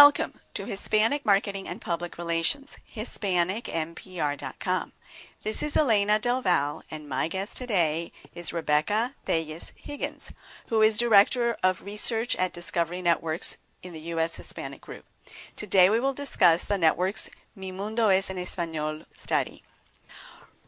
Welcome to Hispanic Marketing and Public Relations, HispanicMPR.com. This is Elena Del Val, and my guest today is Rebecca Thayes Higgins, who is Director of Research at Discovery Networks in the U.S. Hispanic Group. Today we will discuss the network's Mi Mundo es en Español study.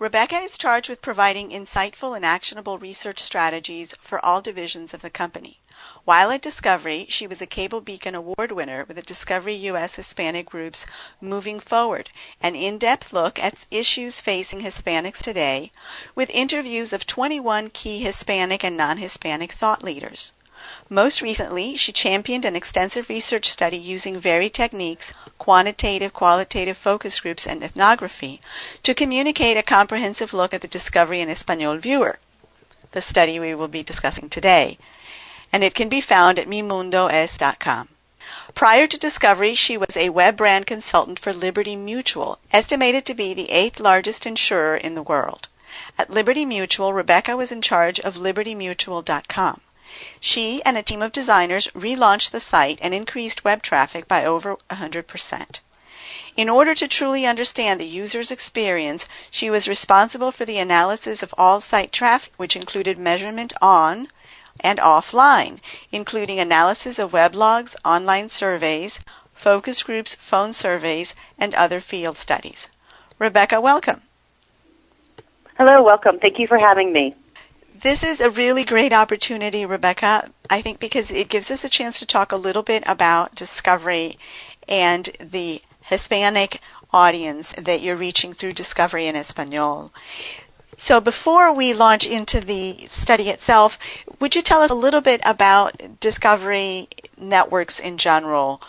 Rebecca is charged with providing insightful and actionable research strategies for all divisions of the company. While at Discovery, she was a Cable Beacon Award winner with the Discovery U.S. Hispanic Group's Moving Forward, an in depth look at issues facing Hispanics today, with interviews of 21 key Hispanic and non Hispanic thought leaders. Most recently, she championed an extensive research study using varied techniques, quantitative, qualitative focus groups, and ethnography to communicate a comprehensive look at the Discovery in Espanol viewer, the study we will be discussing today and it can be found at mimundoes.com. Prior to Discovery, she was a web brand consultant for Liberty Mutual, estimated to be the eighth largest insurer in the world. At Liberty Mutual, Rebecca was in charge of libertymutual.com. She and a team of designers relaunched the site and increased web traffic by over 100%. In order to truly understand the user's experience, she was responsible for the analysis of all site traffic, which included measurement on, and offline, including analysis of weblogs, online surveys, focus groups, phone surveys, and other field studies. Rebecca, welcome. Hello, welcome. Thank you for having me. This is a really great opportunity, Rebecca, I think because it gives us a chance to talk a little bit about discovery and the Hispanic audience that you're reaching through Discovery in Espanol. So before we launch into the study itself, would you tell us a little bit about discovery networks in general?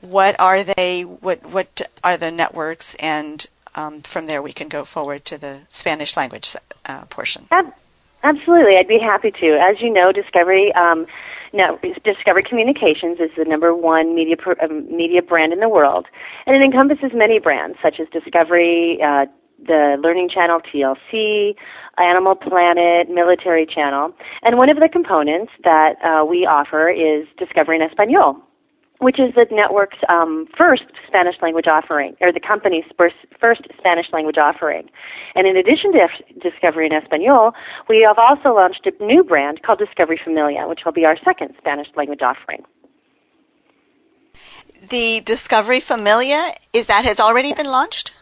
What are they? What what are the networks? And um, from there, we can go forward to the Spanish language uh, portion. Absolutely, I'd be happy to. As you know, Discovery. Um, Discovery Communications is the number one media uh, media brand in the world, and it encompasses many brands such as Discovery, uh, the Learning Channel TLC, Animal Planet, Military Channel. And one of the components that uh, we offer is Discovery in Espanol, which is the network's um, first Spanish language offering, or the company's first, first Spanish language offering. And in addition to F- Discovery in Espanol, we have also launched a new brand called Discovery Familia, which will be our second Spanish language offering. The Discovery Familia, is that has already been launched?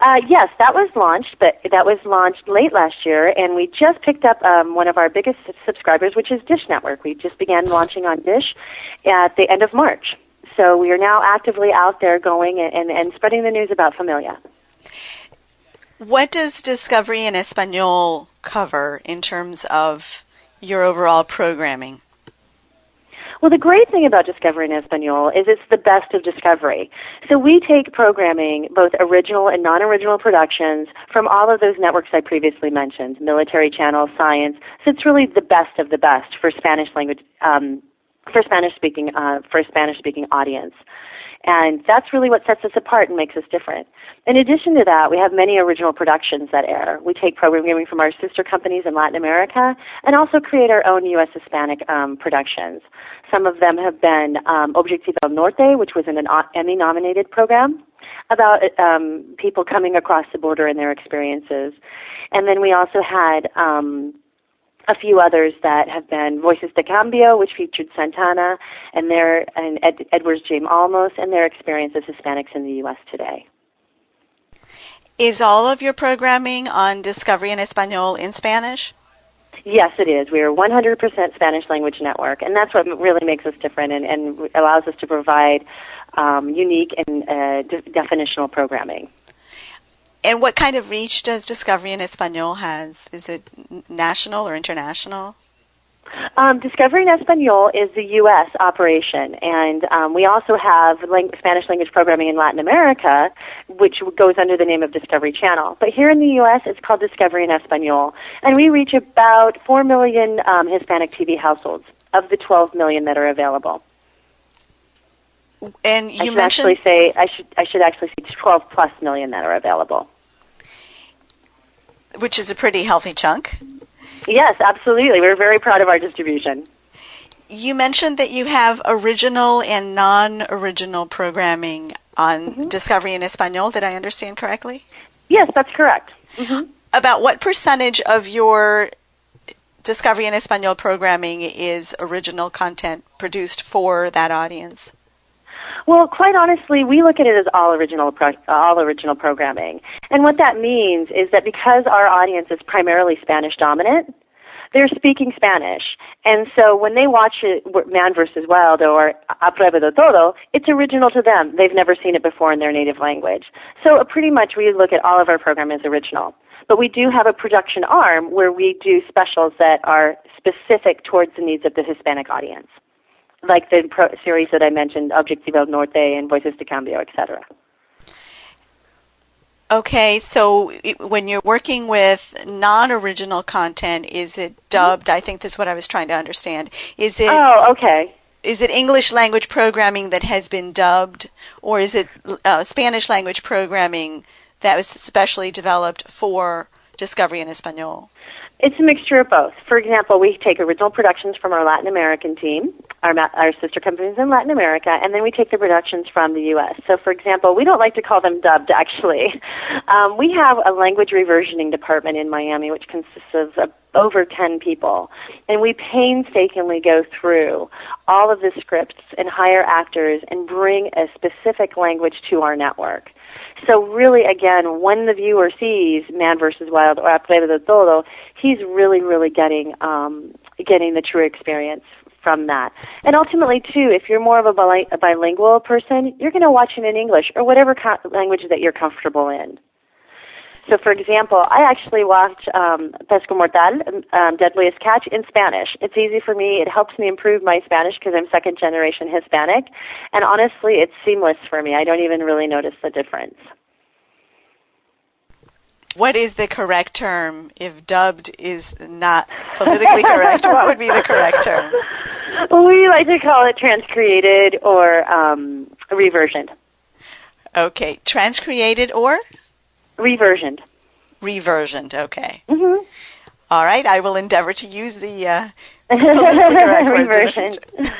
Uh, yes, that was launched, but that was launched late last year, and we just picked up um, one of our biggest subscribers, which is Dish Network. We just began launching on Dish at the end of March. So we are now actively out there going and, and, and spreading the news about Familia. What does Discovery in Espanol cover in terms of your overall programming? Well, the great thing about Discovery in Espanol is it's the best of Discovery. So we take programming, both original and non-original productions, from all of those networks I previously mentioned, Military Channel, Science. So it's really the best of the best for Spanish language, um, for Spanish speaking, uh, for a Spanish speaking audience. And that's really what sets us apart and makes us different. In addition to that, we have many original productions that air. We take programming from our sister companies in Latin America and also create our own U.S. Hispanic um, productions. Some of them have been um, Objetivo Norte, which was an Emmy nominated program about um, people coming across the border and their experiences. And then we also had um, a few others that have been Voices de Cambio, which featured Santana and their and Ed, Edwards James Olmos and their experience as Hispanics in the U.S. today. Is all of your programming on Discovery in Espanol in Spanish? Yes, it is. We are 100% Spanish language network, and that's what really makes us different and, and allows us to provide um, unique and uh, de- definitional programming. And what kind of reach does Discovery in Espanol has? Is it national or international? Um, Discovery in Espanol is the U.S. operation, and um, we also have lang- Spanish language programming in Latin America, which goes under the name of Discovery Channel. But here in the U.S., it's called Discovery in Espanol, and we reach about four million um, Hispanic TV households of the 12 million that are available. And you I should mentioned actually say I should I should actually say 12 plus million that are available. which is a pretty healthy chunk. Yes, absolutely. We're very proud of our distribution. You mentioned that you have original and non-original programming on Mm-hmm. Discovery in Espanol. Did I understand correctly? Yes, that's correct. Mm-hmm. About what percentage of your Discovery in Espanol programming is original content produced for that audience? Well, quite honestly, we look at it as all original pro- all original programming. And what that means is that because our audience is primarily Spanish dominant, they're speaking Spanish. And so when they watch it, Man vs. Wild or A Prueba de Todo, it's original to them. They've never seen it before in their native language. So uh, pretty much we look at all of our program as original. But we do have a production arm where we do specials that are specific towards the needs of the Hispanic audience, like the pro- series that I mentioned, Objetivo Norte and Voices de Cambio, etc. Okay, so it, when you're working with non-original content, is it dubbed? I think that's what I was trying to understand. Is it Oh, okay. is it English language programming that has been dubbed, or is it uh, Spanish language programming that was specially developed for Discovery in Espanol? It's a mixture of both. For example, we take original productions from our Latin American team, our, our sister companies in Latin America, and then we take the productions from the U.S. So, for example, we don't like to call them dubbed, actually. Um, we have a language reversioning department in Miami, which consists of uh, over 10 people. And we painstakingly go through all of the scripts and hire actors and bring a specific language to our network. So really, again, when the viewer sees Man vs. Wild or A Prueba de Todo, he's really, really getting um, getting the true experience from that. And ultimately, too, if you're more of a, bili- a bilingual person, you're going to watch it in English or whatever co- language that you're comfortable in. So, for example, I actually watch um, Pesca Mortal, um, Deadliest Catch, in Spanish. It's easy for me. It helps me improve my Spanish because I'm second generation Hispanic. And honestly, it's seamless for me. I don't even really notice the difference. What is the correct term if dubbed is not politically correct? what would be the correct term? We like to call it transcreated or um, reversioned. Okay, transcreated or Reversioned. reversioned. Okay. Mm-hmm. All right, I will endeavor to use the uh, politically correct words the Reversioned.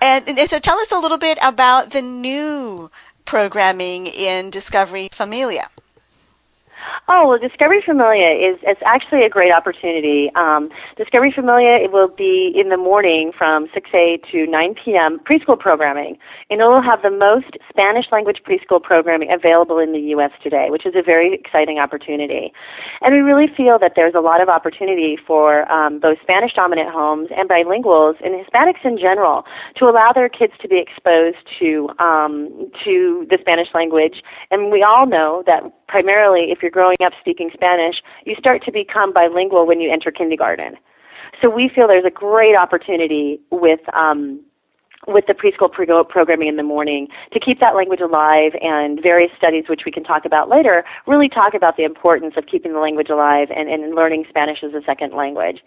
And, and so tell us a little bit about the new programming in Discovery Familia. Oh well, Discovery Familia is it's actually a great opportunity. Um, Discovery Familia it will be in the morning from 6 a to 9 p.m. preschool programming, and it will have the most Spanish language preschool programming available in the U.S. today, which is a very exciting opportunity. And we really feel that there's a lot of opportunity for um, both Spanish dominant homes and bilinguals and Hispanics in general to allow their kids to be exposed to um, to the Spanish language. And we all know that primarily, if you're growing up speaking Spanish, you start to become bilingual when you enter kindergarten. So we feel there's a great opportunity with um, with the preschool pro- programming in the morning to keep that language alive and various studies which we can talk about later really talk about the importance of keeping the language alive and, and learning Spanish as a second language.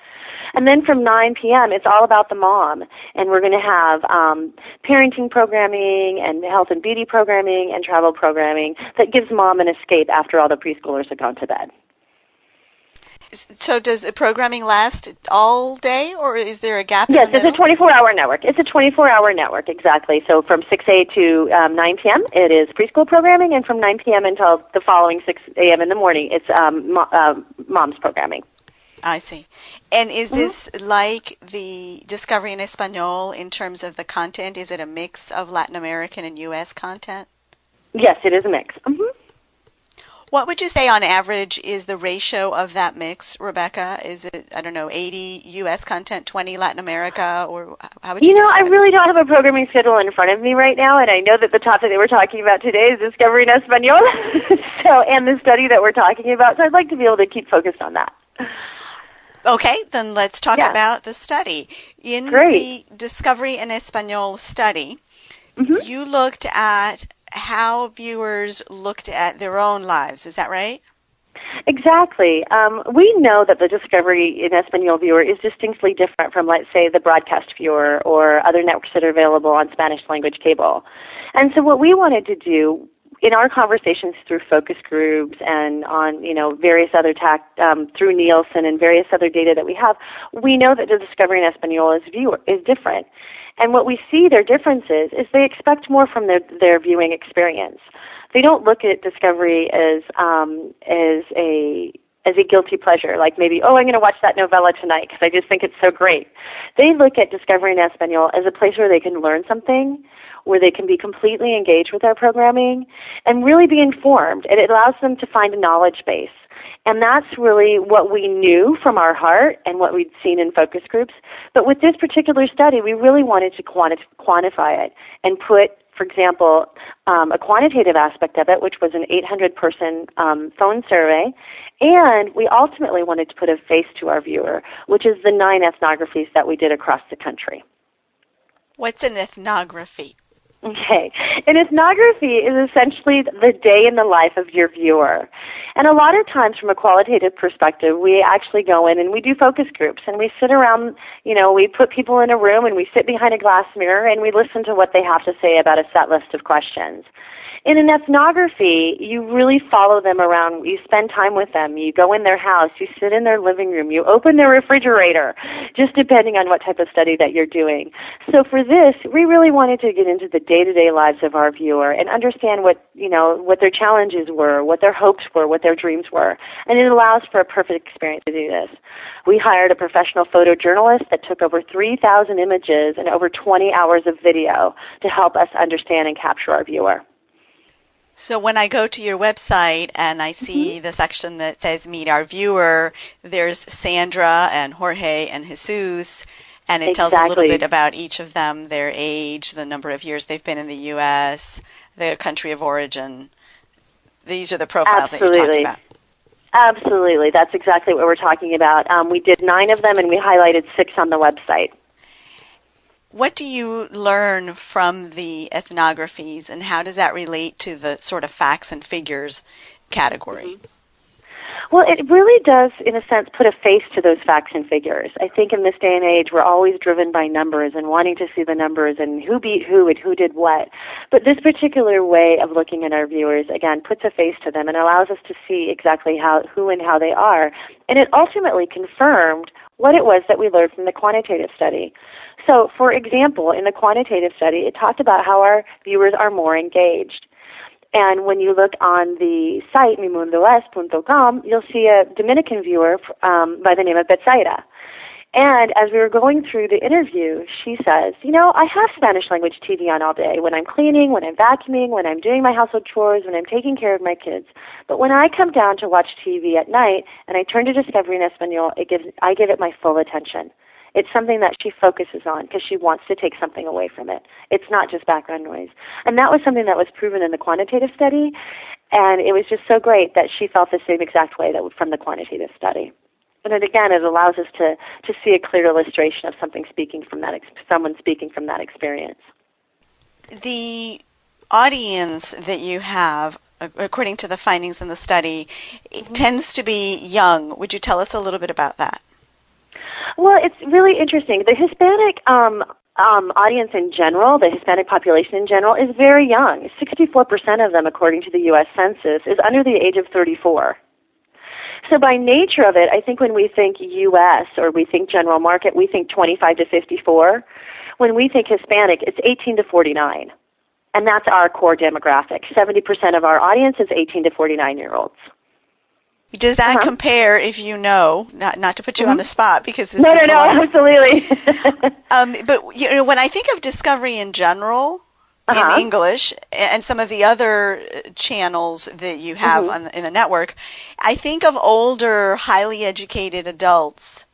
And then from 9 p.m. it's all about the mom and we're going to have um, parenting programming and health and beauty programming and travel programming that gives mom an escape after all the preschoolers have gone to bed. So does the programming last all day, or is there a gap? Yes, in the it's a 24 hour network. It's a 24 hour network, exactly. So from 6 a to um, 9 p.m., it is preschool programming, and from 9 p.m. until the following 6 a.m. in the morning, it's um, mo- uh, mom's programming. I see. And is Mm-hmm. this like the Discovery in Espanol in terms of the content? Is it a mix of Latin American and U.S. content? Yes, it is a mix. hmm What would you say on average is the ratio of that mix, Rebecca? Is it, I don't know, 80 U.S. content, 20 Latin America, or how would you You know, I describe it? really don't have a programming schedule in front of me right now, and I know that the topic that we're talking about today is discovering Espanol, so and the study that we're talking about. So I'd like to be able to keep focused on that. Okay, then let's talk Yeah. about the study. In Great. the Discovery in Espanol study, Mhm. you looked at how viewers looked at their own lives. Is that right? Exactly. Um, we know that the Discovery in Espanol viewer is distinctly different from, let's say, the broadcast viewer or other networks that are available on Spanish language cable. And so, what we wanted to do in our conversations through focus groups and on you know various other tac um, through Nielsen and various other data that we have, we know that the Discovery in Espanol is viewer is different. And what we see their differences is they expect more from their their viewing experience. They don't look at Discovery as um, as a as a guilty pleasure, like maybe, oh, I'm going to watch that novela tonight because I just think it's so great. They look at Discovering Espanol as a place where they can learn something, where they can be completely engaged with our programming, and really be informed. And it allows them to find a knowledge base. And that's really what we knew from our heart and what we'd seen in focus groups. But with this particular study, we really wanted to quanti- quantify it and put for example, um, a quantitative aspect of it, which was an 800 person um, phone survey. And we ultimately wanted to put a face to our viewer, which is the nine ethnographies that we did across the country. What's an ethnography? Okay. An ethnography is essentially the day in the life of your viewer. And a lot of times from a qualitative perspective, we actually go in and we do focus groups and we sit around, you know, we put people in a room and we sit behind a glass mirror and we listen to what they have to say about a set list of questions in an ethnography, you really follow them around. You spend time with them. You go in their house. You sit in their living room. You open their refrigerator, just depending on what type of study that you're doing. So for this, we really wanted to get into the day-to-day lives of our viewer and understand what, you know, what their challenges were, what their hopes were, what their dreams were. And it allows for a perfect experience to do this. We hired a professional photojournalist that took over 3,000 images and over 20 hours of video to help us understand and capture our viewer. So when I go to your website and I see mm-hmm. the section that says Meet Our Viewer, there's Sandra and Jorge and Jesus, and it exactly. tells a little bit about each of them, their age, the number of years they've been in the U.S., their country of origin. These are the profiles Absolutely. that you're talking about. Absolutely. That's exactly what we're talking about. Um, we did nine of them and we highlighted six on the website. What do you learn from the ethnographies, and how does that relate to the sort of facts and figures category? Mm-hmm. Well, it really does, in a sense, put a face to those facts and figures. I think in this day and age, we're always driven by numbers and wanting to see the numbers and who beat who and who did what. But this particular way of looking at our viewers, again, puts a face to them and allows us to see exactly how, who and how they are. And it ultimately confirmed what it was that we learned from the quantitative study. So, for example, in the quantitative study, it talked about how our viewers are more engaged. And when you look on the site, mimundoes.com, you'll see a Dominican viewer um, by the name of Betsaida. And as we were going through the interview, she says, You know, I have Spanish language TV on all day when I'm cleaning, when I'm vacuuming, when I'm doing my household chores, when I'm taking care of my kids. But when I come down to watch TV at night and I turn to Discovery in Espanol, it gives, I give it my full attention. It's something that she focuses on because she wants to take something away from it. It's not just background noise. And that was something that was proven in the quantitative study. And it was just so great that she felt the same exact way that from the quantitative study. And it, again, it allows us to, to see a clear illustration of something speaking from that, someone speaking from that experience. The audience that you have, according to the findings in the study, mm-hmm. tends to be young. Would you tell us a little bit about that? Well, it's really interesting. The Hispanic um, um, audience in general, the Hispanic population in general, is very young. 64% of them, according to the U.S. Census, is under the age of 34. So by nature of it, I think when we think U.S. or we think general market, we think 25 to 54. When we think Hispanic, it's 18 to 49. And that's our core demographic. 70% of our audience is 18 to 49 year olds. Does that uh-huh. compare, if you know, not not to put you mm-hmm. on the spot because this no, no, no, absolutely. um, but you know, when I think of Discovery in general uh-huh. in English and some of the other channels that you have mm-hmm. on, in the network, I think of older, highly educated adults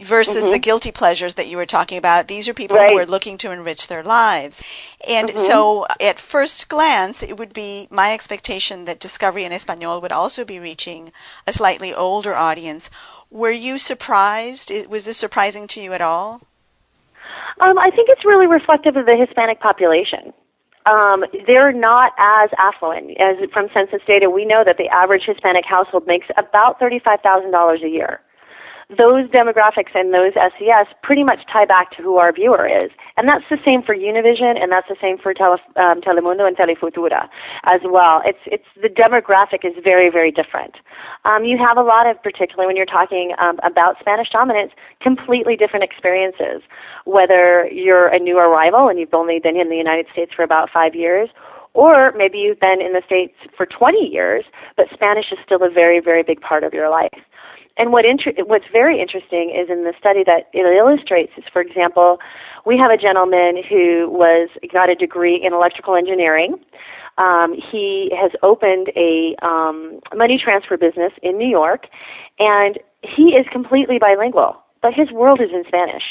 versus mm-hmm. the guilty pleasures that you were talking about. These are people right. who are looking to enrich their lives. And mm-hmm. so at first glance, it would be my expectation that Discovery in Espanol would also be reaching a slightly older audience. Were you surprised? Was this surprising to you at all? Um, I think it's really reflective of the Hispanic population. Um, they're not as affluent as from census data. We know that the average Hispanic household makes about thirty-five thousand dollars a year. Those demographics and those SES pretty much tie back to who our viewer is. And that's the same for Univision and that's the same for Tele, um, Telemundo and Telefutura as well. It's, it's, the demographic is very, very different. Um, you have a lot of, particularly when you're talking um, about Spanish dominance, completely different experiences. Whether you're a new arrival and you've only been in the United States for about five years, or maybe you've been in the States for 20 years, but Spanish is still a very, very big part of your life. And what inter- what's very interesting is in the study that it illustrates is, for example, we have a gentleman who was got a degree in electrical engineering. Um, he has opened a um, money transfer business in New York, and he is completely bilingual, but his world is in Spanish.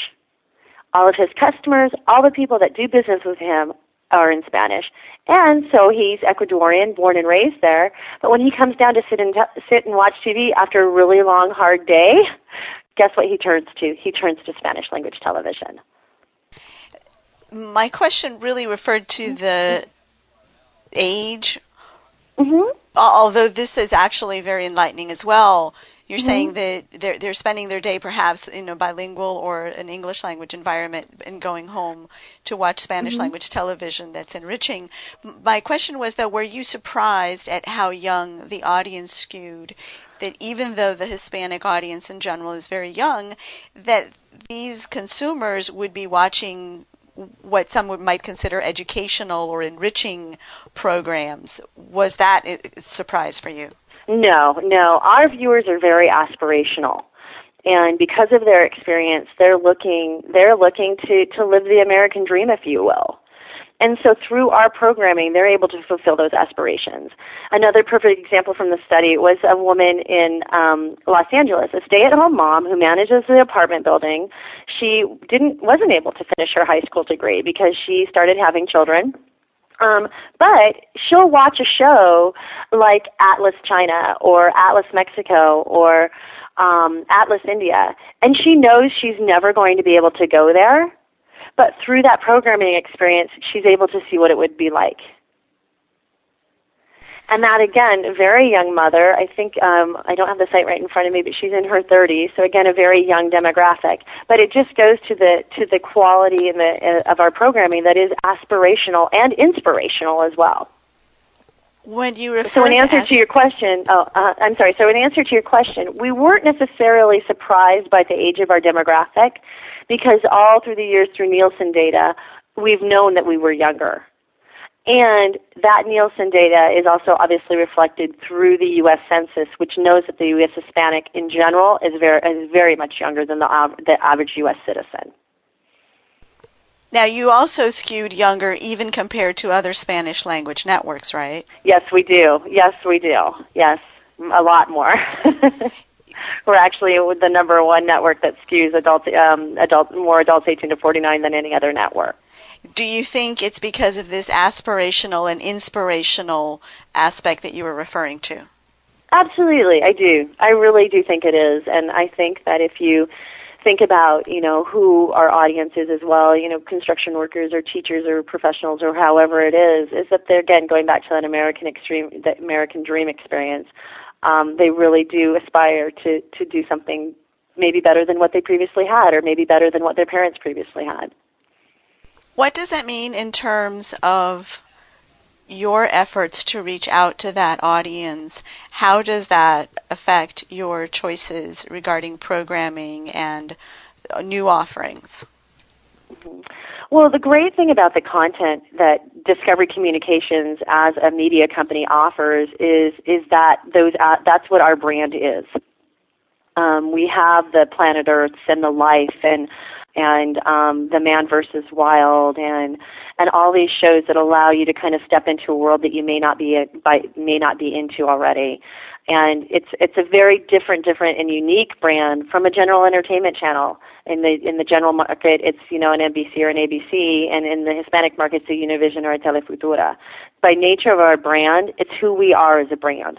All of his customers, all the people that do business with him are in Spanish. And so he's Ecuadorian, born and raised there. But when he comes down to sit and t- sit and watch TV after a really long, hard day, guess what he turns to? He turns to Spanish language television. My question really referred to the age. Mm-hmm. Although this is actually very enlightening as well. You're Mm-hmm. saying that they're they're spending their day perhaps in a bilingual or an English language environment and going home to watch Spanish Mm-hmm. language television that's enriching. My question was though, were you surprised at how young the audience skewed? That even though the Hispanic audience in general is very young, that these consumers would be watching what some would, might consider educational or enriching programs. Was that a surprise for you? No, no. Our viewers are very aspirational. And because of their experience, they're looking they're looking to, to live the American dream, if you will. And so through our programming, they're able to fulfill those aspirations. Another perfect example from the study was a woman in um, Los Angeles, a stay-at-home mom who manages the apartment building. She didn't wasn't able to finish her high school degree because she started having children um, but she'll watch a show like Atlas China or Atlas Mexico or um, Atlas India, and she knows she's never going to be able to go there. But through that programming experience, she's able to see what it would be like. And that again, very young mother. I think um, I don't have the site right in front of me, but she's in her 30s. So again, a very young demographic. But it just goes to the to the quality in the uh, of our programming that is aspirational and inspirational as well. When you refer So in answer to, to your question, oh, uh, I'm sorry. So in answer to your question, we weren't necessarily surprised by the age of our demographic because all through the years through Nielsen data, we've known that we were younger. And that Nielsen data is also obviously reflected through the U.S. Census, which knows that the U.S. Hispanic in general is very, is very much younger than the, the average U.S. citizen. now you also skewed younger even compared to other Spanish language networks, right? Yes, we do. Yes, we do. Yes, a lot more. We're actually the number one network that skews adult, um, adult, more adults 18 to 49 than any other network. Do you think it's because of this aspirational and inspirational aspect that you were referring to? Absolutely, I do. I really do think it is, and I think that if you think about, you know, who our audience is as well, you know, construction workers or teachers or professionals or however it is, is that they're again going back to that American extreme, that American dream experience. Um, they really do aspire to to do something maybe better than what they previously had, or maybe better than what their parents previously had. What does that mean in terms of your efforts to reach out to that audience? How does that affect your choices regarding programming and new offerings? Well, the great thing about the content that Discovery Communications as a media company offers is is that those uh, that's what our brand is. Um, we have the Planet Earths and the Life and and um, the Man versus Wild and and all these shows that allow you to kind of step into a world that you may not be by, may not be into already. And it's it's a very different, different and unique brand from a general entertainment channel. In the in the general market, it's you know an NBC or an ABC, and in the Hispanic market, it's a Univision or a Telefutura. By nature of our brand, it's who we are as a brand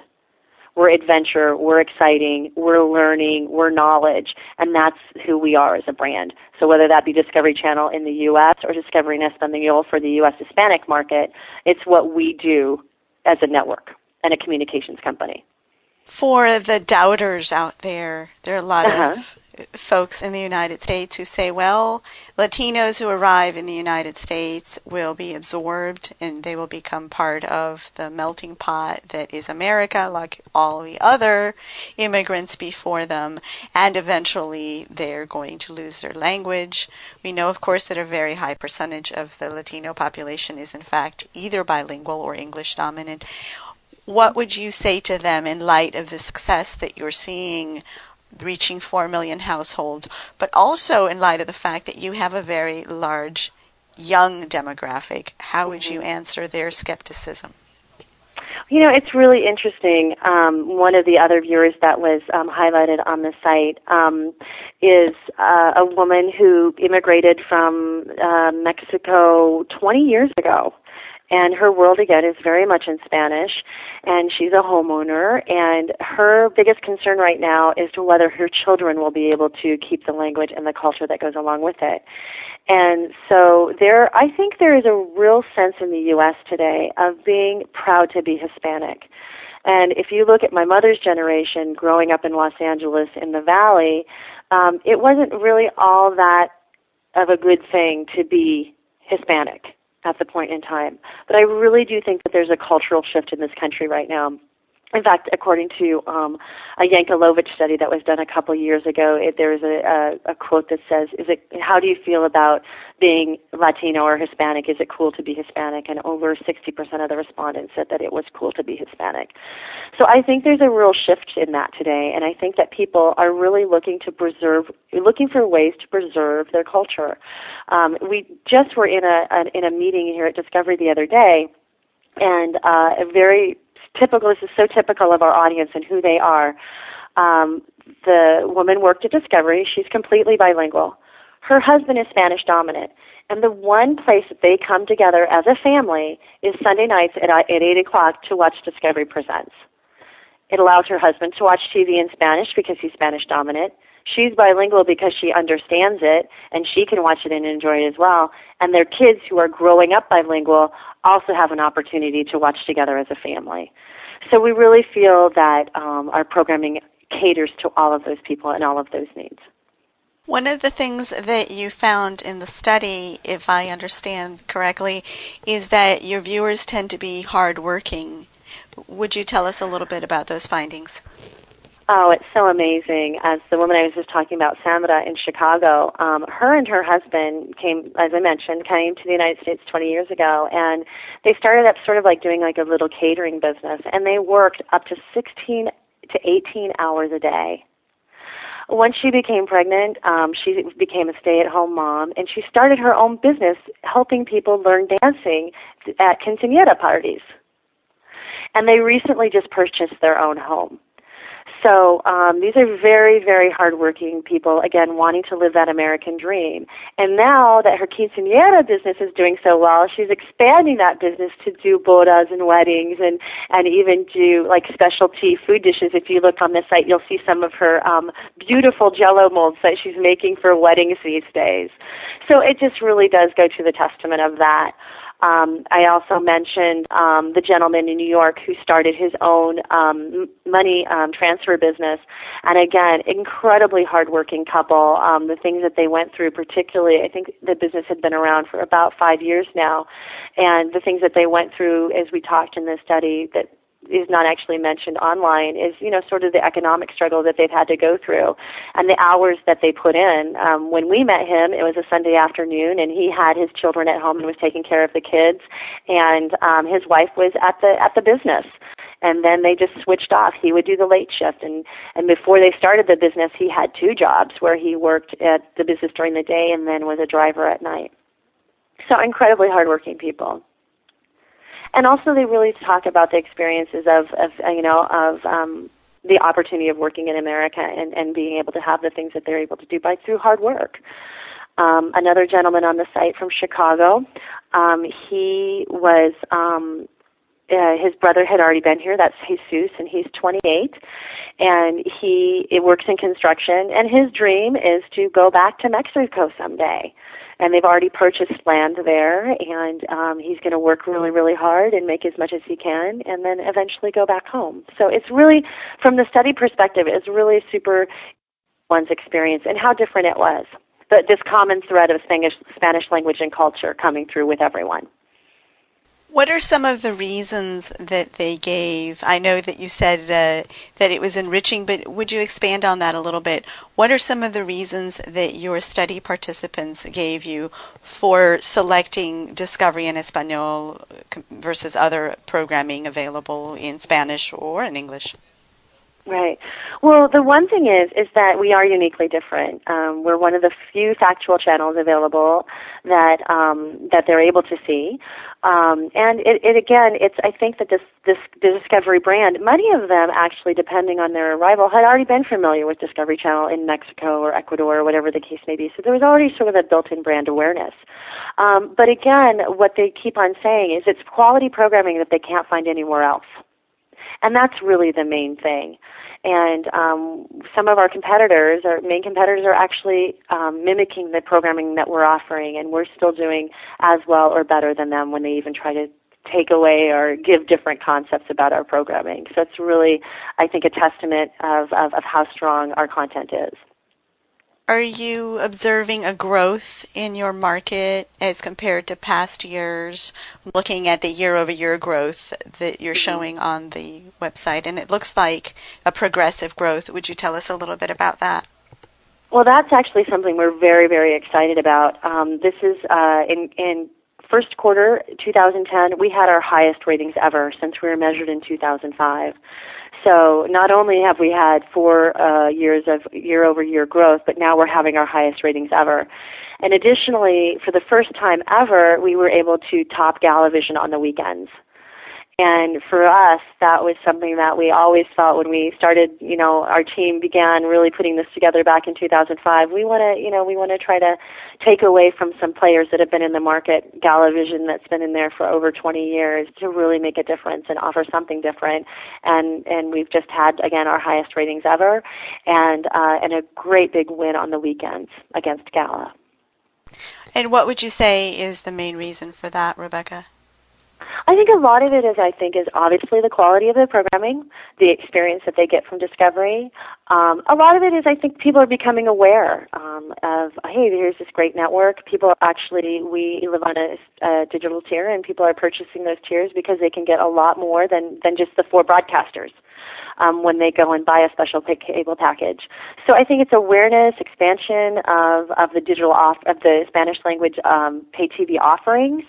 we're adventure, we're exciting, we're learning, we're knowledge, and that's who we are as a brand. So whether that be Discovery Channel in the U.S. or Discovery Espanol for the U.S. Hispanic market, it's what we do as a network and a communications company. For the doubters out there, there are a lot Uh-huh. of folks in the United States who say, well, Latinos who arrive in the United States will be absorbed and they will become part of the melting pot that is America, like all the other immigrants before them, and eventually they're going to lose their language. We know, of course, that a very high percentage of the Latino population is, in fact, either bilingual or English dominant. What would you say to them in light of the success that you're seeing reaching 4 million households, but also in light of the fact that you have a very large young demographic. How would you mm-hmm. answer their skepticism? You know, it's really interesting. Um, one of the other viewers that was um, highlighted on the site um, is uh, a woman who immigrated from uh, Mexico 20 years ago and her world again is very much in Spanish and she's a homeowner and her biggest concern right now is to whether her children will be able to keep the language and the culture that goes along with it. And so there I think there is a real sense in the US today of being proud to be Hispanic. And if you look at my mother's generation growing up in Los Angeles in the valley, um, it wasn't really all that of a good thing to be Hispanic at the point in time. But I really do think that there's a cultural shift in this country right now in fact, according to um, a Yankelovich study that was done a couple years ago, it, there's a, a, a quote that says, "Is it how do you feel about being Latino or Hispanic? Is it cool to be Hispanic?" And over 60% of the respondents said that it was cool to be Hispanic. So I think there's a real shift in that today, and I think that people are really looking to preserve, looking for ways to preserve their culture. Um, we just were in a, a in a meeting here at Discovery the other day, and uh, a very typical. This is so typical of our audience and who they are. Um, the woman worked at Discovery. She's completely bilingual. Her husband is Spanish dominant. And the one place that they come together as a family is Sunday nights at, at 8 o'clock to watch Discovery Presents. It allows her husband to watch TV in Spanish because he's Spanish dominant. She's bilingual because she understands it and she can watch it and enjoy it as well. And their kids who are growing up bilingual also have an opportunity to watch together as a family. So we really feel that um, our programming caters to all of those people and all of those needs. One of the things that you found in the study, if I understand correctly, is that your viewers tend to be hardworking. Would you tell us a little bit about those findings? Oh, it's so amazing. As the woman I was just talking about, Samara in Chicago, um, her and her husband came, as I mentioned, came to the United States 20 years ago, and they started up sort of like doing like a little catering business, and they worked up to 16 to 18 hours a day. Once she became pregnant, um, she became a stay-at-home mom, and she started her own business helping people learn dancing at quinceañera parties. And they recently just purchased their own home. So um, these are very, very hardworking people, again, wanting to live that American dream. And now that her quinceanera business is doing so well, she's expanding that business to do bodas and weddings and, and even do like specialty food dishes. If you look on the site, you'll see some of her um, beautiful jello molds that she's making for weddings these days. So it just really does go to the testament of that. Um, I also mentioned um, the gentleman in New York who started his own um, money um, transfer business, and again, incredibly hardworking couple. Um, the things that they went through, particularly, I think the business had been around for about five years now, and the things that they went through, as we talked in this study, that is not actually mentioned online is you know sort of the economic struggle that they've had to go through and the hours that they put in. Um when we met him it was a sunday afternoon and he had his children at home and was taking care of the kids and um his wife was at the at the business and then they just switched off. He would do the late shift and and before they started the business he had two jobs where he worked at the business during the day and then was a driver at night. So incredibly hardworking people and also they really talk about the experiences of, of uh, you know of um, the opportunity of working in America and, and being able to have the things that they're able to do by through hard work. Um, another gentleman on the site from Chicago, um, he was um, uh, his brother had already been here. That's Jesus, and he's 28, and he it works in construction. And his dream is to go back to Mexico someday and they've already purchased land there and um he's going to work really really hard and make as much as he can and then eventually go back home so it's really from the study perspective it's really super one's experience and how different it was. But this common thread of Spanish, Spanish language and culture coming through with everyone. What are some of the reasons that they gave? I know that you said uh, that it was enriching, but would you expand on that a little bit? What are some of the reasons that your study participants gave you for selecting Discovery in Espanol versus other programming available in Spanish or in English? Right. Well, the one thing is is that we are uniquely different. Um, we're one of the few factual channels available that um, that they're able to see, um, and it, it again, it's I think that this this the Discovery brand, many of them actually, depending on their arrival, had already been familiar with Discovery Channel in Mexico or Ecuador or whatever the case may be. So there was already sort of a built-in brand awareness. Um, but again, what they keep on saying is it's quality programming that they can't find anywhere else. And that's really the main thing. And um, some of our competitors, our main competitors, are actually um, mimicking the programming that we're offering, and we're still doing as well or better than them when they even try to take away or give different concepts about our programming. So it's really, I think, a testament of, of, of how strong our content is. Are you observing a growth in your market as compared to past years? Looking at the year over year growth that you're mm-hmm. showing on the website, and it looks like a progressive growth. Would you tell us a little bit about that? Well, that's actually something we're very, very excited about. Um, this is uh, in, in first quarter 2010, we had our highest ratings ever since we were measured in 2005. So not only have we had four uh, years of year-over-year growth, but now we're having our highest ratings ever. And additionally, for the first time ever, we were able to top Galavision on the weekends. And for us, that was something that we always thought when we started, you know, our team began really putting this together back in 2005. We want to, you know, we want to try to take away from some players that have been in the market, Galavision that's been in there for over 20 years to really make a difference and offer something different. And, and we've just had, again, our highest ratings ever and, uh, and a great big win on the weekends against Gala. And what would you say is the main reason for that, Rebecca? I think a lot of it is, I think, is obviously the quality of the programming, the experience that they get from Discovery. Um, a lot of it is, I think, people are becoming aware um, of, hey, here's this great network. People actually, we live on a, a digital tier, and people are purchasing those tiers because they can get a lot more than than just the four broadcasters. Um, when they go and buy a special cable package. So I think it's awareness, expansion of, of the digital off of the Spanish language um, pay TV offerings,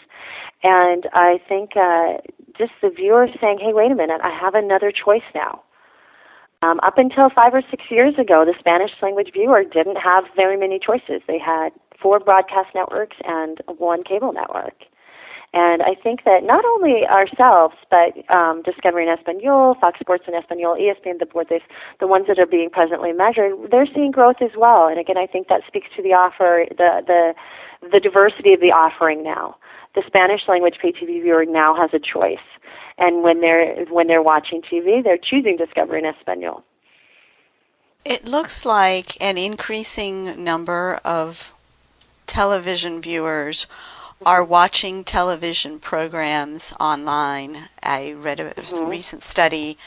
and I think uh, just the viewer saying, hey, wait a minute, I have another choice now. Um, up until five or six years ago, the Spanish language viewer didn't have very many choices. They had four broadcast networks and one cable network. And I think that not only ourselves, but um, Discovery in Espanol, Fox Sports in Espanol, ESPN Deportes, the ones that are being presently measured, they're seeing growth as well. And again, I think that speaks to the offer, the the the diversity of the offering now the Spanish language pay TV viewer now has a choice. And when they're when they're watching TV, they're choosing Discovery in Espanol. It looks like an increasing number of television viewers are watching television programs online. I read a mm-hmm. recent study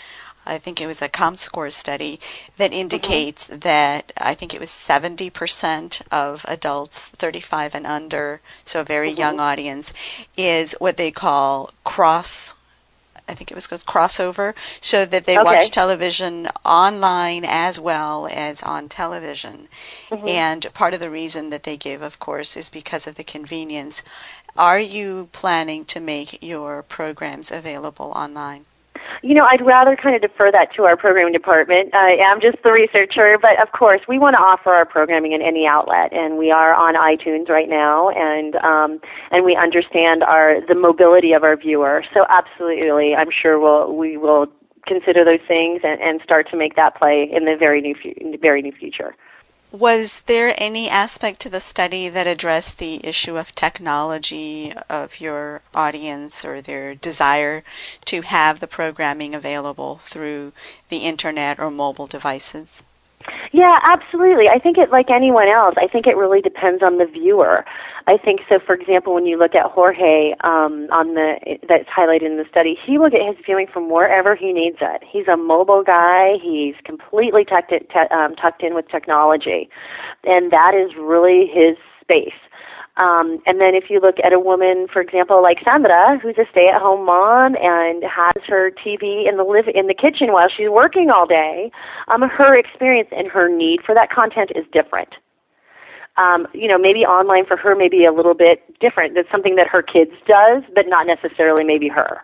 I think it was a ComScore study that indicates mm-hmm. that I think it was 70% of adults 35 and under, so a very mm-hmm. young audience, is what they call cross. I think it was called crossover, so that they okay. watch television online as well as on television. Mm-hmm. And part of the reason that they give, of course, is because of the convenience. Are you planning to make your programs available online? You know, I'd rather kind of defer that to our programming department. I am just the researcher, but of course, we want to offer our programming in any outlet, and we are on iTunes right now, and um, and we understand our the mobility of our viewer. So, absolutely, I'm sure we'll we will consider those things and, and start to make that play in the very new fu- very new future. Was there any aspect to the study that addressed the issue of technology of your audience or their desire to have the programming available through the internet or mobile devices? Yeah, absolutely. I think it like anyone else. I think it really depends on the viewer. I think so. For example, when you look at Jorge um, on the that's highlighted in the study, he will get his viewing from wherever he needs it. He's a mobile guy. He's completely tucked, it, t- um, tucked in with technology, and that is really his space. Um, and then if you look at a woman, for example, like Sandra, who's a stay-at-home mom and has her TV in the live in the kitchen while she's working all day, um, her experience and her need for that content is different. Um, you know, maybe online for her may be a little bit different. That's something that her kids does, but not necessarily maybe her.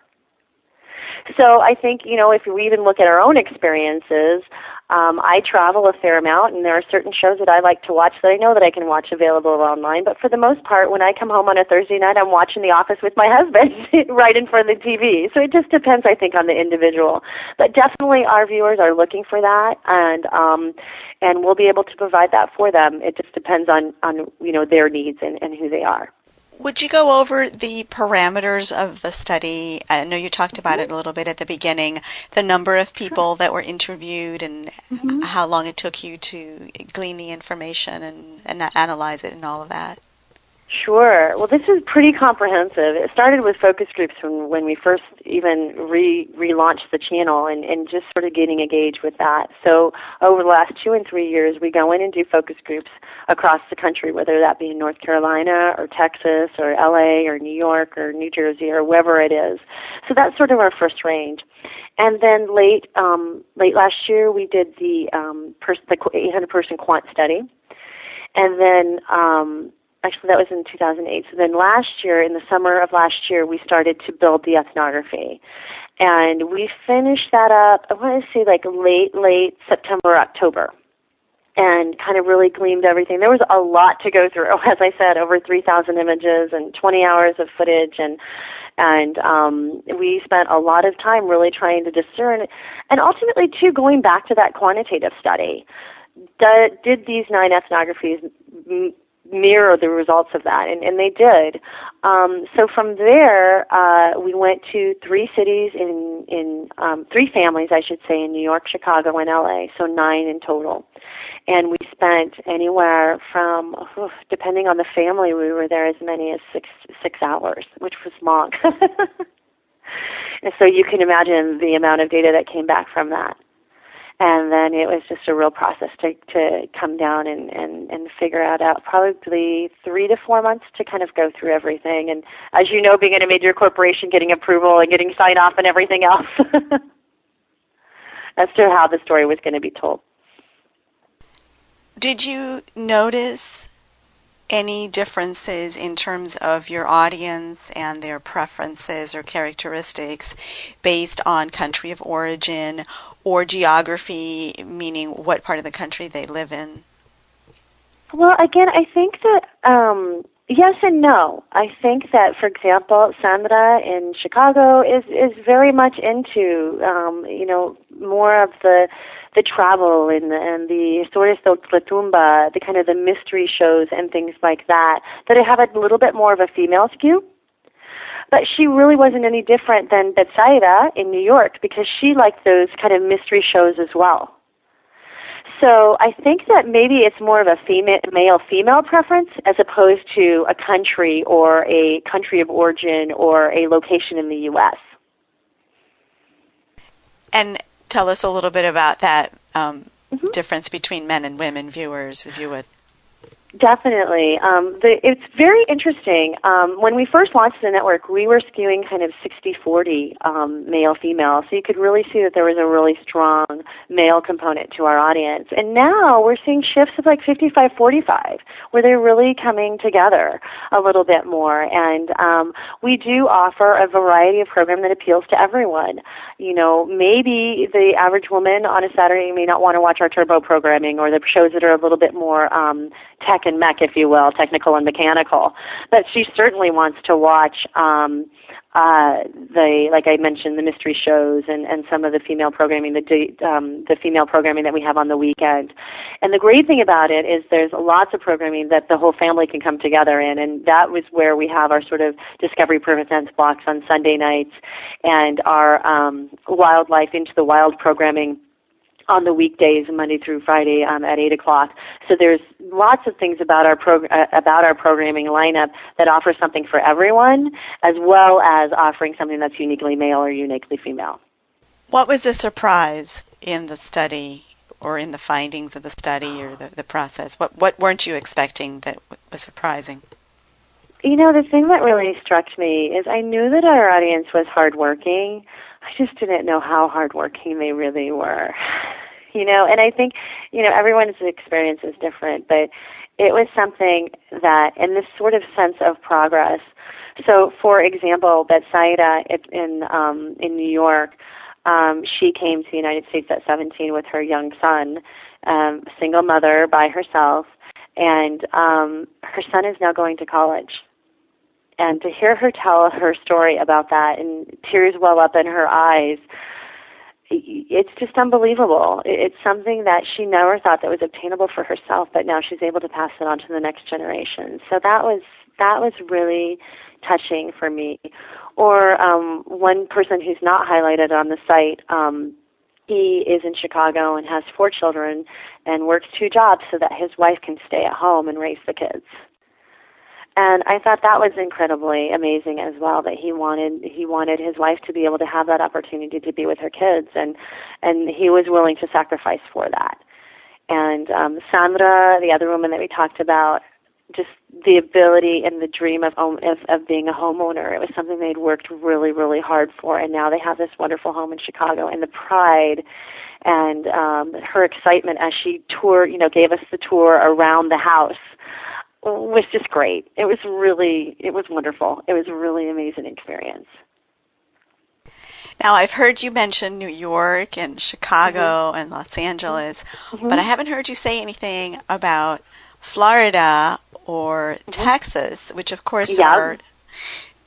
So I think, you know, if we even look at our own experiences, um, I travel a fair amount, and there are certain shows that I like to watch that I know that I can watch available online. But for the most part, when I come home on a Thursday night, I'm watching The Office with my husband right in front of the TV. So it just depends, I think, on the individual. But definitely, our viewers are looking for that, and um, and we'll be able to provide that for them. It just depends on on you know their needs and, and who they are. Would you go over the parameters of the study? I know you talked about it a little bit at the beginning, the number of people that were interviewed and mm-hmm. how long it took you to glean the information and, and analyze it and all of that. Sure. Well, this is pretty comprehensive. It started with focus groups when, when we first even re relaunched the channel and, and just sort of getting engaged with that. So over the last two and three years, we go in and do focus groups across the country, whether that be in North Carolina or Texas or LA or New York or New Jersey or wherever it is. So that's sort of our first range. And then late um, late last year, we did the um, pers- the 800 person quant study. And then um, actually that was in 2008. So then last year, in the summer of last year, we started to build the ethnography. And we finished that up, I want to say like late, late September, October. And kind of really gleamed everything. There was a lot to go through. As I said, over 3,000 images and 20 hours of footage and and um, we spent a lot of time really trying to discern and ultimately too going back to that quantitative study did, did these nine ethnographies mirror the results of that, and, and they did. Um, so from there, uh, we went to three cities in in um, three families, I should say, in New York, Chicago, and LA. So nine in total, and we spent anywhere from, depending on the family, we were there as many as six six hours, which was long. and so you can imagine the amount of data that came back from that and then it was just a real process to to come down and and and figure out out. Probably three to four months to kind of go through everything. And as you know being in a major corporation getting approval and getting sign off and everything else. As to how the story was going to be told. Did you notice any differences in terms of your audience and their preferences or characteristics based on country of origin or geography, meaning what part of the country they live in? Well, again, I think that um, yes and no. I think that, for example, Sandra in Chicago is is very much into um, you know more of the the travel and and the stories de ultratumba, the kind of the mystery shows and things like that that have a little bit more of a female skew. But she really wasn't any different than Betsaida in New York because she liked those kind of mystery shows as well. So I think that maybe it's more of a female male female preference as opposed to a country or a country of origin or a location in the US. And tell us a little bit about that um, mm-hmm. difference between men and women viewers, if you would. Definitely. Um, the, it's very interesting. Um, when we first launched the network, we were skewing kind of 60-40 um, male-female, so you could really see that there was a really strong male component to our audience. And now we're seeing shifts of like 55-45, where they're really coming together a little bit more. And um, we do offer a variety of program that appeals to everyone. You know, maybe the average woman on a Saturday may not want to watch our turbo programming or the shows that are a little bit more um, tech and mech, if you will, technical and mechanical. But she certainly wants to watch um, uh, the, like I mentioned, the mystery shows and, and some of the female programming, the um, the female programming that we have on the weekend. And the great thing about it is there's lots of programming that the whole family can come together in, and that was where we have our sort of Discovery Presents blocks on Sunday nights and our um, wildlife into the wild programming on the weekdays, Monday through Friday, um, at eight o'clock. So there's lots of things about our prog- uh, about our programming lineup that offers something for everyone, as well as offering something that's uniquely male or uniquely female. What was the surprise in the study, or in the findings of the study, or the, the process? What what weren't you expecting that was surprising? You know, the thing that really struck me is I knew that our audience was hardworking. I just didn't know how hardworking they really were. You know, and I think, you know, everyone's experience is different, but it was something that, in this sort of sense of progress. So, for example, that Betsaida in um, in New York, um, she came to the United States at 17 with her young son, um, single mother by herself, and um, her son is now going to college and to hear her tell her story about that and tears well up in her eyes it's just unbelievable. It's something that she never thought that was obtainable for herself but now she's able to pass it on to the next generation. So that was that was really touching for me. Or um one person who's not highlighted on the site um he is in Chicago and has four children and works two jobs so that his wife can stay at home and raise the kids and I thought that was incredibly amazing as well that he wanted he wanted his wife to be able to have that opportunity to be with her kids. And and he was willing to sacrifice for that. And um Sandra the other woman that we talked about just the ability and the dream of, of of being a homeowner it was something they'd worked really really hard for. And now they have this wonderful home in Chicago. And the pride and um her excitement as she toured you know gave us the tour around the house was just great. It was really, it was wonderful. It was a really amazing experience. Now, I've heard you mention New York and Chicago mm-hmm. and Los Angeles, mm-hmm. but I haven't heard you say anything about Florida or mm-hmm. Texas, which, of course, are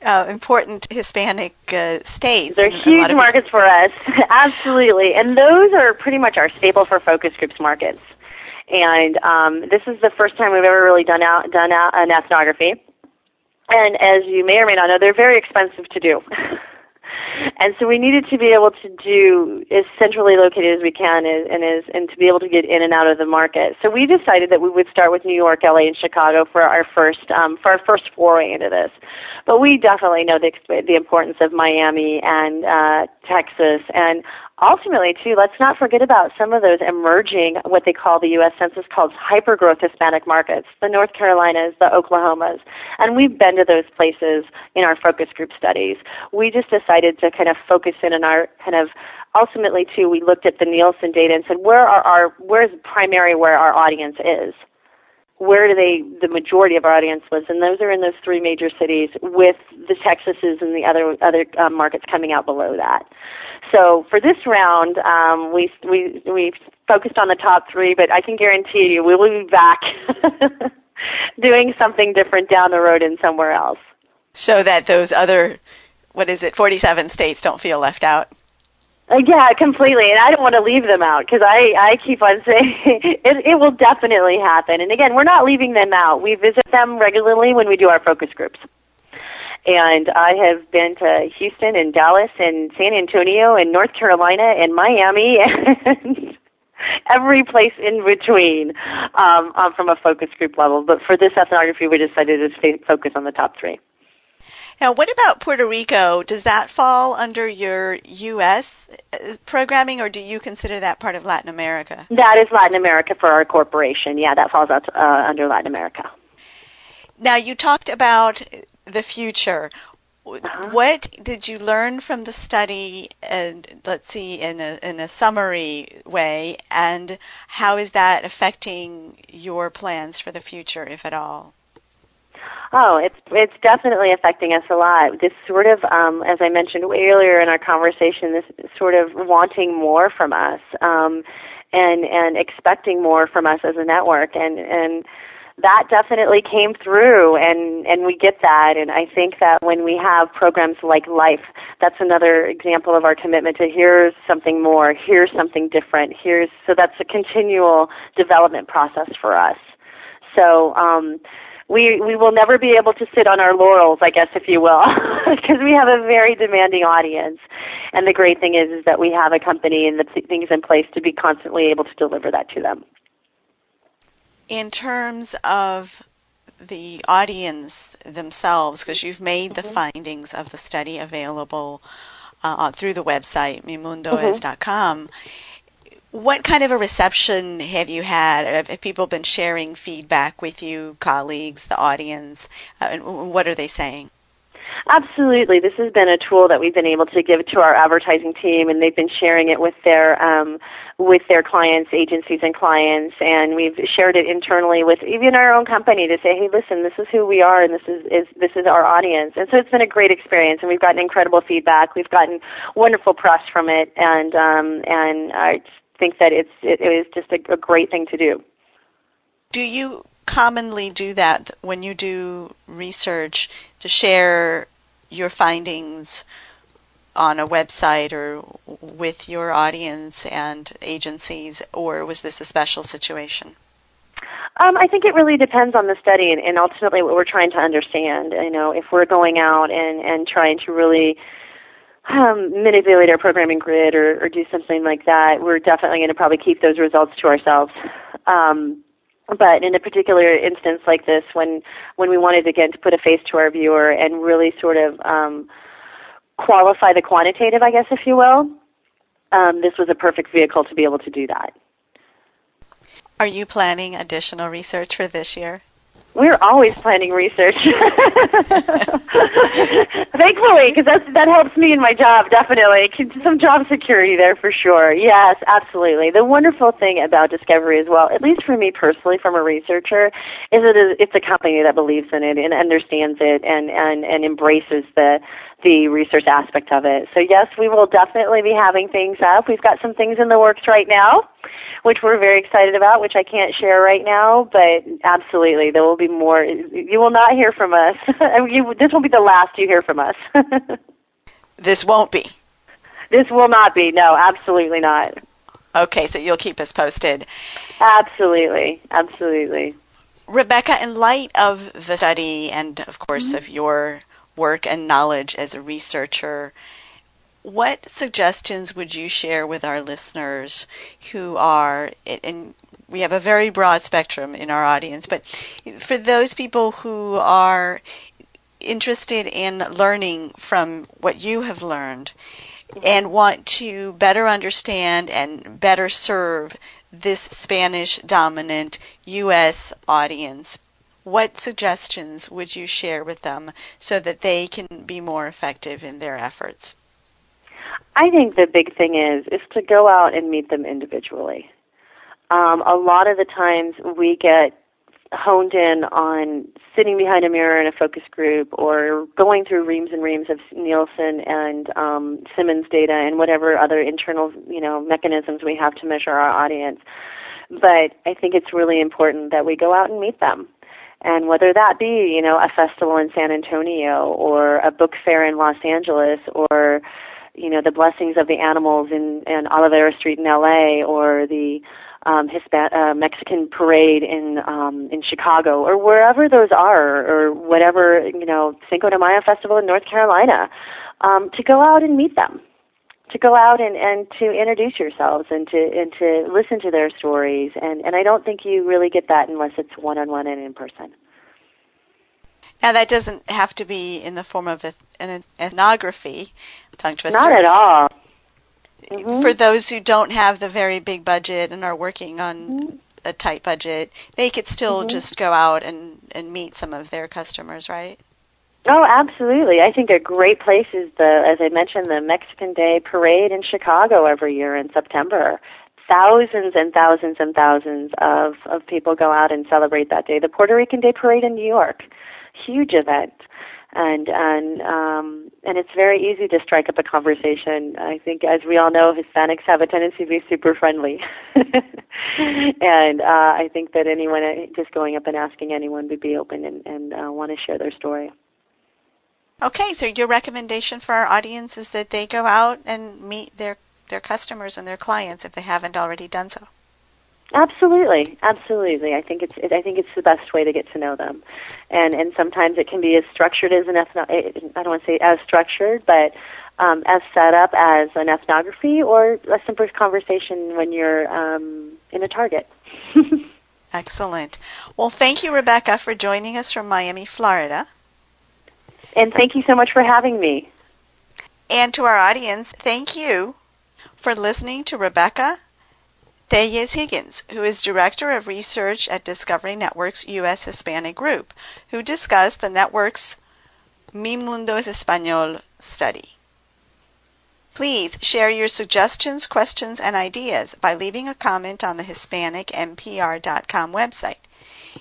uh, important Hispanic uh, states. They're huge markets for us, absolutely. And those are pretty much our staple for focus groups markets and um, this is the first time we've ever really done out done out an ethnography. And as you may or may not know, they're very expensive to do. and so we needed to be able to do as centrally located as we can and, as and to be able to get in and out of the market. So we decided that we would start with New York, LA, and Chicago for our first um, for our first foray into this. But we definitely know the the importance of Miami and uh, Texas and ultimately, too, let's not forget about some of those emerging, what they call the U.S. Census calls hyper-growth Hispanic markets, the North Carolinas, the Oklahomas, and we've been to those places in our focus group studies. We just decided to kind of focus in on our kind of ultimately too we looked at the Nielsen data and said where are our where's primary where our audience is where do they the majority of our audience lives and those are in those three major cities with the texases and the other other um, markets coming out below that. So for this round um, we we we focused on the top three but i can guarantee you we will be back doing something different down the road in somewhere else. So that those other what is it 47 states don't feel left out yeah, completely. And I don't want to leave them out because I, I keep on saying it, it will definitely happen. And again, we're not leaving them out. We visit them regularly when we do our focus groups. And I have been to Houston and Dallas and San Antonio and North Carolina and Miami and every place in between um, um, from a focus group level. But for this ethnography, we decided to stay, focus on the top three. Now, what about Puerto Rico? Does that fall under your U.S. Uh, programming, or do you consider that part of Latin America? That is Latin America for our corporation. Yeah, that falls out uh, under Latin America. Now, you talked about the future. Uh-huh. What did you learn from the study? And let's see, in a in a summary way, and how is that affecting your plans for the future, if at all? Oh, it's it's definitely affecting us a lot. This sort of, um, as I mentioned earlier in our conversation, this sort of wanting more from us, um, and and expecting more from us as a network, and and that definitely came through, and and we get that. And I think that when we have programs like Life, that's another example of our commitment to here's something more, here's something different, here's so that's a continual development process for us. So. Um, we we will never be able to sit on our laurels, I guess, if you will, because we have a very demanding audience. And the great thing is, is that we have a company and the things in place to be constantly able to deliver that to them. In terms of the audience themselves, because you've made mm-hmm. the findings of the study available uh, through the website mimundoes.com. Mm-hmm. What kind of a reception have you had? Have people been sharing feedback with you, colleagues, the audience? Uh, and what are they saying? Absolutely. This has been a tool that we've been able to give to our advertising team and they've been sharing it with their um, with their clients, agencies and clients and we've shared it internally with even our own company to say, Hey, listen, this is who we are and this is, is this is our audience. And so it's been a great experience and we've gotten incredible feedback. We've gotten wonderful press from it and um, and I think that it's it, it is just a, a great thing to do. Do you commonly do that when you do research to share your findings on a website or with your audience and agencies, or was this a special situation? Um, I think it really depends on the study and, and ultimately what we're trying to understand. You know, if we're going out and, and trying to really um, manipulate our programming grid or, or do something like that, we're definitely going to probably keep those results to ourselves. Um, but in a particular instance like this, when when we wanted again to put a face to our viewer and really sort of um, qualify the quantitative, I guess, if you will, um, this was a perfect vehicle to be able to do that. Are you planning additional research for this year? We're always planning research. Thankfully, because that that helps me in my job. Definitely, some job security there for sure. Yes, absolutely. The wonderful thing about Discovery as well, at least for me personally, from a researcher, is it is it's a company that believes in it and understands it and and and embraces the the research aspect of it. So yes, we will definitely be having things up. We've got some things in the works right now, which we're very excited about, which I can't share right now, but absolutely there will be more. You will not hear from us. you, this will be the last you hear from us. this won't be. This will not be. No, absolutely not. Okay, so you'll keep us posted. Absolutely, absolutely. Rebecca, in light of the study and, of course, mm-hmm. of your work and knowledge as a researcher, what suggestions would you share with our listeners who are, and we have a very broad spectrum in our audience, but for those people who are interested in learning from what you have learned mm-hmm. and want to better understand and better serve this Spanish dominant U.S. audience, what suggestions would you share with them so that they can be more effective in their efforts? I think the big thing is is to go out and meet them individually. Um, a lot of the times we get honed in on sitting behind a mirror in a focus group or going through reams and reams of Nielsen and um, Simmons data and whatever other internal you know mechanisms we have to measure our audience. But I think it's really important that we go out and meet them and whether that be you know a festival in San Antonio or a book fair in Los Angeles or you know the blessings of the animals in, in Olvera Street in L.A. or the um, Hispan- uh, Mexican parade in um, in Chicago or wherever those are or whatever you know Cinco de Mayo festival in North Carolina um, to go out and meet them to go out and, and to introduce yourselves and to and to listen to their stories and, and I don't think you really get that unless it's one on one and in person. Now that doesn't have to be in the form of an ethnography, tongue twister. Not at all. Mm-hmm. For those who don't have the very big budget and are working on mm-hmm. a tight budget, they could still mm-hmm. just go out and, and meet some of their customers, right? Oh, absolutely. I think a great place is the, as I mentioned, the Mexican Day Parade in Chicago every year in September. Thousands and thousands and thousands of, of people go out and celebrate that day. The Puerto Rican Day Parade in New York, huge event. And and um, and it's very easy to strike up a conversation. I think, as we all know, Hispanics have a tendency to be super friendly, and uh, I think that anyone just going up and asking anyone would be open and, and uh, want to share their story. Okay, so your recommendation for our audience is that they go out and meet their their customers and their clients if they haven't already done so. Absolutely, absolutely. I think it's it, I think it's the best way to get to know them, and and sometimes it can be as structured as an ethno. I don't want to say as structured, but um, as set up as an ethnography or a simple conversation when you're um, in a target. Excellent. Well, thank you, Rebecca, for joining us from Miami, Florida. And thank you so much for having me. And to our audience, thank you for listening to Rebecca Telles Higgins, who is Director of Research at Discovery Network's U.S. Hispanic Group, who discussed the network's Mi Mundo es Español study. Please share your suggestions, questions, and ideas by leaving a comment on the HispanicMPR.com website.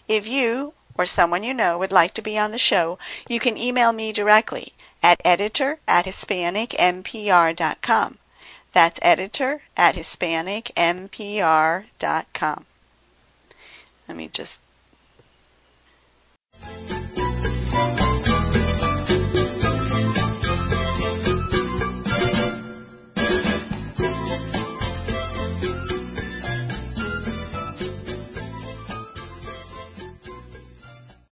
If you or someone you know would like to be on the show, you can email me directly at editor at hispanicmpr.com. That's editor at hispanicmpr.com. Let me just.